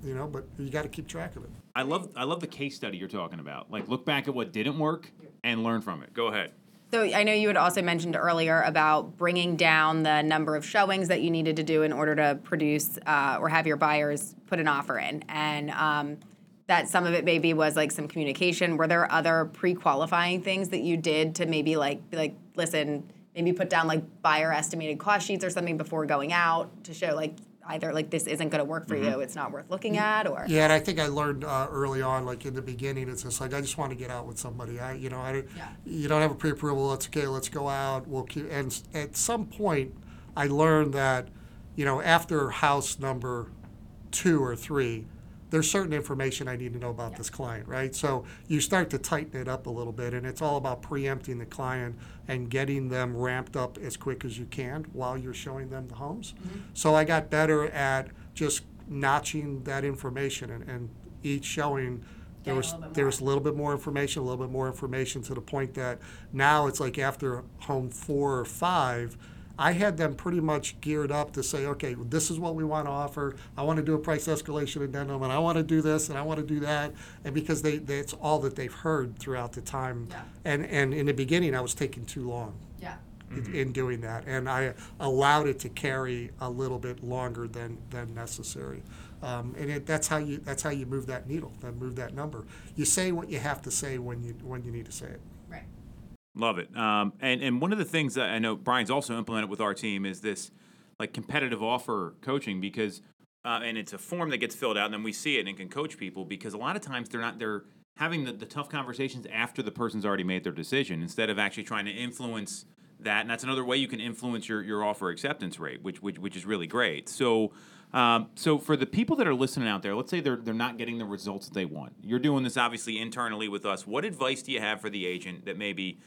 you know, but you got to keep track of it. I love I love the case study you're talking about. Like look back at what didn't work and learn from it. Go ahead. So I know you had also mentioned earlier about bringing down the number of showings that you needed to do in order to produce uh, or have your buyers put an offer in, and um, that some of it maybe was like some communication. Were there other pre-qualifying things that you did to maybe like like, listen, maybe put down like buyer estimated cost sheets or something before going out to show like either like this isn't going to work for you, it's not worth looking at, or Yeah, and I think I learned uh, early on, like in the beginning, it's just like I just want to get out with somebody. I, you know, I, Yeah. you don't have a pre-approval. It's okay. Let's go out. We'll keep. And at some point, I learned that, you know, after house number two or three, there's certain information I need to know about this client, right? So you start to tighten it up a little bit, and it's all about preempting the client and getting them ramped up as quick as you can while you're showing them the homes. Mm-hmm. So I got better at just notching that information, and, and each showing there a was little there was a little bit more information, a little bit more information to the point that now it's like after home four or five, I had them pretty much geared up to say, okay, this is what we want to offer. I want to do a price escalation addendum, and I want to do this, and I want to do that, and because they that's all that they've heard throughout the time. Yeah. And and in the beginning, I was taking too long yeah. in- in doing that, and I allowed it to carry a little bit longer than than necessary. Um, and it, that's how you that's how you move that needle, then move that number. You say what you have to say when you when you need to say it. Love it. Um, and and one of the things that I know Brian's also implemented with our team is this like competitive offer coaching because uh, and it's a form that gets filled out and then we see it and can coach people because a lot of times they're not they're having the, the tough conversations after the person's already made their decision instead of actually trying to influence that. And that's another way you can influence your, your offer acceptance rate which, which which is really great. So um, so for the people that are listening out there let's say they're they're not getting the results that they want. You're doing this obviously internally with us. What advice do you have for the agent that maybe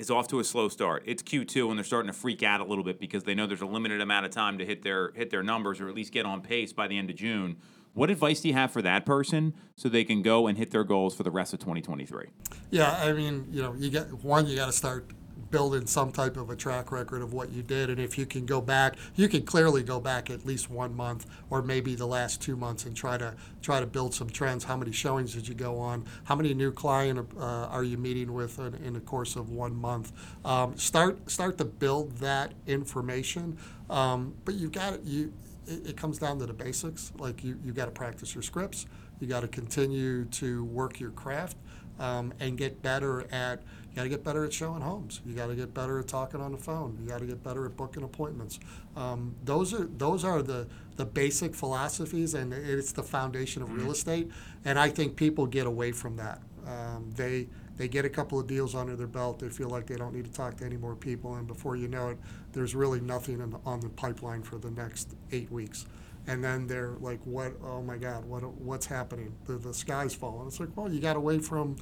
is off to a slow start. It's Q2 and they're starting to freak out a little bit because they know there's a limited amount of time to hit their hit their numbers or at least get on pace by the end of June. What advice do you have for that person so they can go and hit their goals for the rest of 2023? Yeah, I mean, you know, you get one, you got to start building some type of a track record of what you did, and if you can go back, you can clearly go back at least one month or maybe the last two months and try to try to build some trends. How many showings did you go on? How many new client uh, are you meeting with in, in the course of one month? Um, start start to build that information, um, but you've got it you. It, it comes down to the basics. Like you, you got to practice your scripts. You got to continue to work your craft um, and get better at you got to get better at showing homes you got to get better at talking on the phone you got to get better at booking appointments um, those are those are the the basic philosophies and it's the foundation of real estate and i think people get away from that um, they they get a couple of deals under their belt they feel like they don't need to talk to any more people and before you know it there's really nothing in, on the pipeline for the next eight weeks and then they're like, "What? Oh my God! What? What's happening? The the sky's falling." It's like, well, you got away from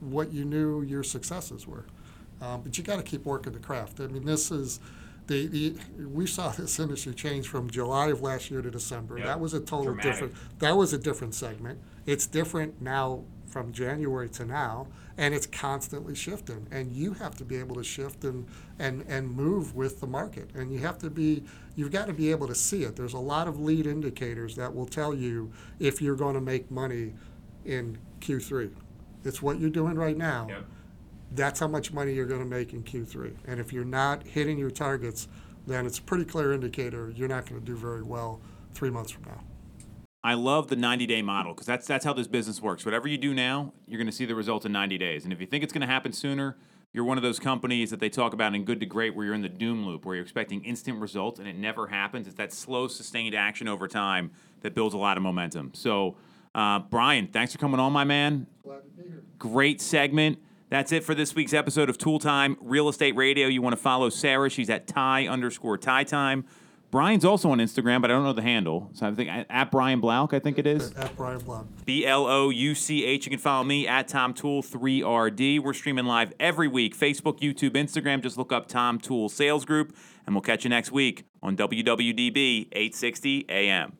what you knew your successes were, um, but you got to keep working the craft. I mean, this is. The, the, we saw this industry change from July of last year to December. Yep. That was a total Dramatic. different. That was a different segment. It's different now from January to now, and it's constantly shifting. And you have to be able to shift and and and move with the market. And you have to be you've got to be able to see it. There's a lot of lead indicators that will tell you if you're going to make money in Q3. It's what you're doing right now. That's how much money you're going to make in Q3. And if you're not hitting your targets, then it's a pretty clear indicator you're not going to do very well three months from now. I love the 90 day model because that's that's how this business works. Whatever you do now, you're going to see the results in 90 days. And if you think it's going to happen sooner, you're one of those companies that they talk about in Good to Great where you're in the doom loop where you're expecting instant results and it never happens. It's that slow, sustained action over time that builds a lot of momentum. So, uh, Brian, thanks for coming on, my man. Glad to be here. Great segment. That's it for this week's episode of Toole Time Real Estate Radio. You want to follow Sarah? She's at Ty underscore Ty Time. Brian's also on Instagram, but I don't know the handle. So I think at Brian Blouch, I think it is. At Brian Blouch. B L O U C H. You can follow me at Tom Toole 3RD. We're streaming live every week Facebook, YouTube, Instagram. Just look up Tom Toole Sales Group, and we'll catch you next week on WWDB 860 AM.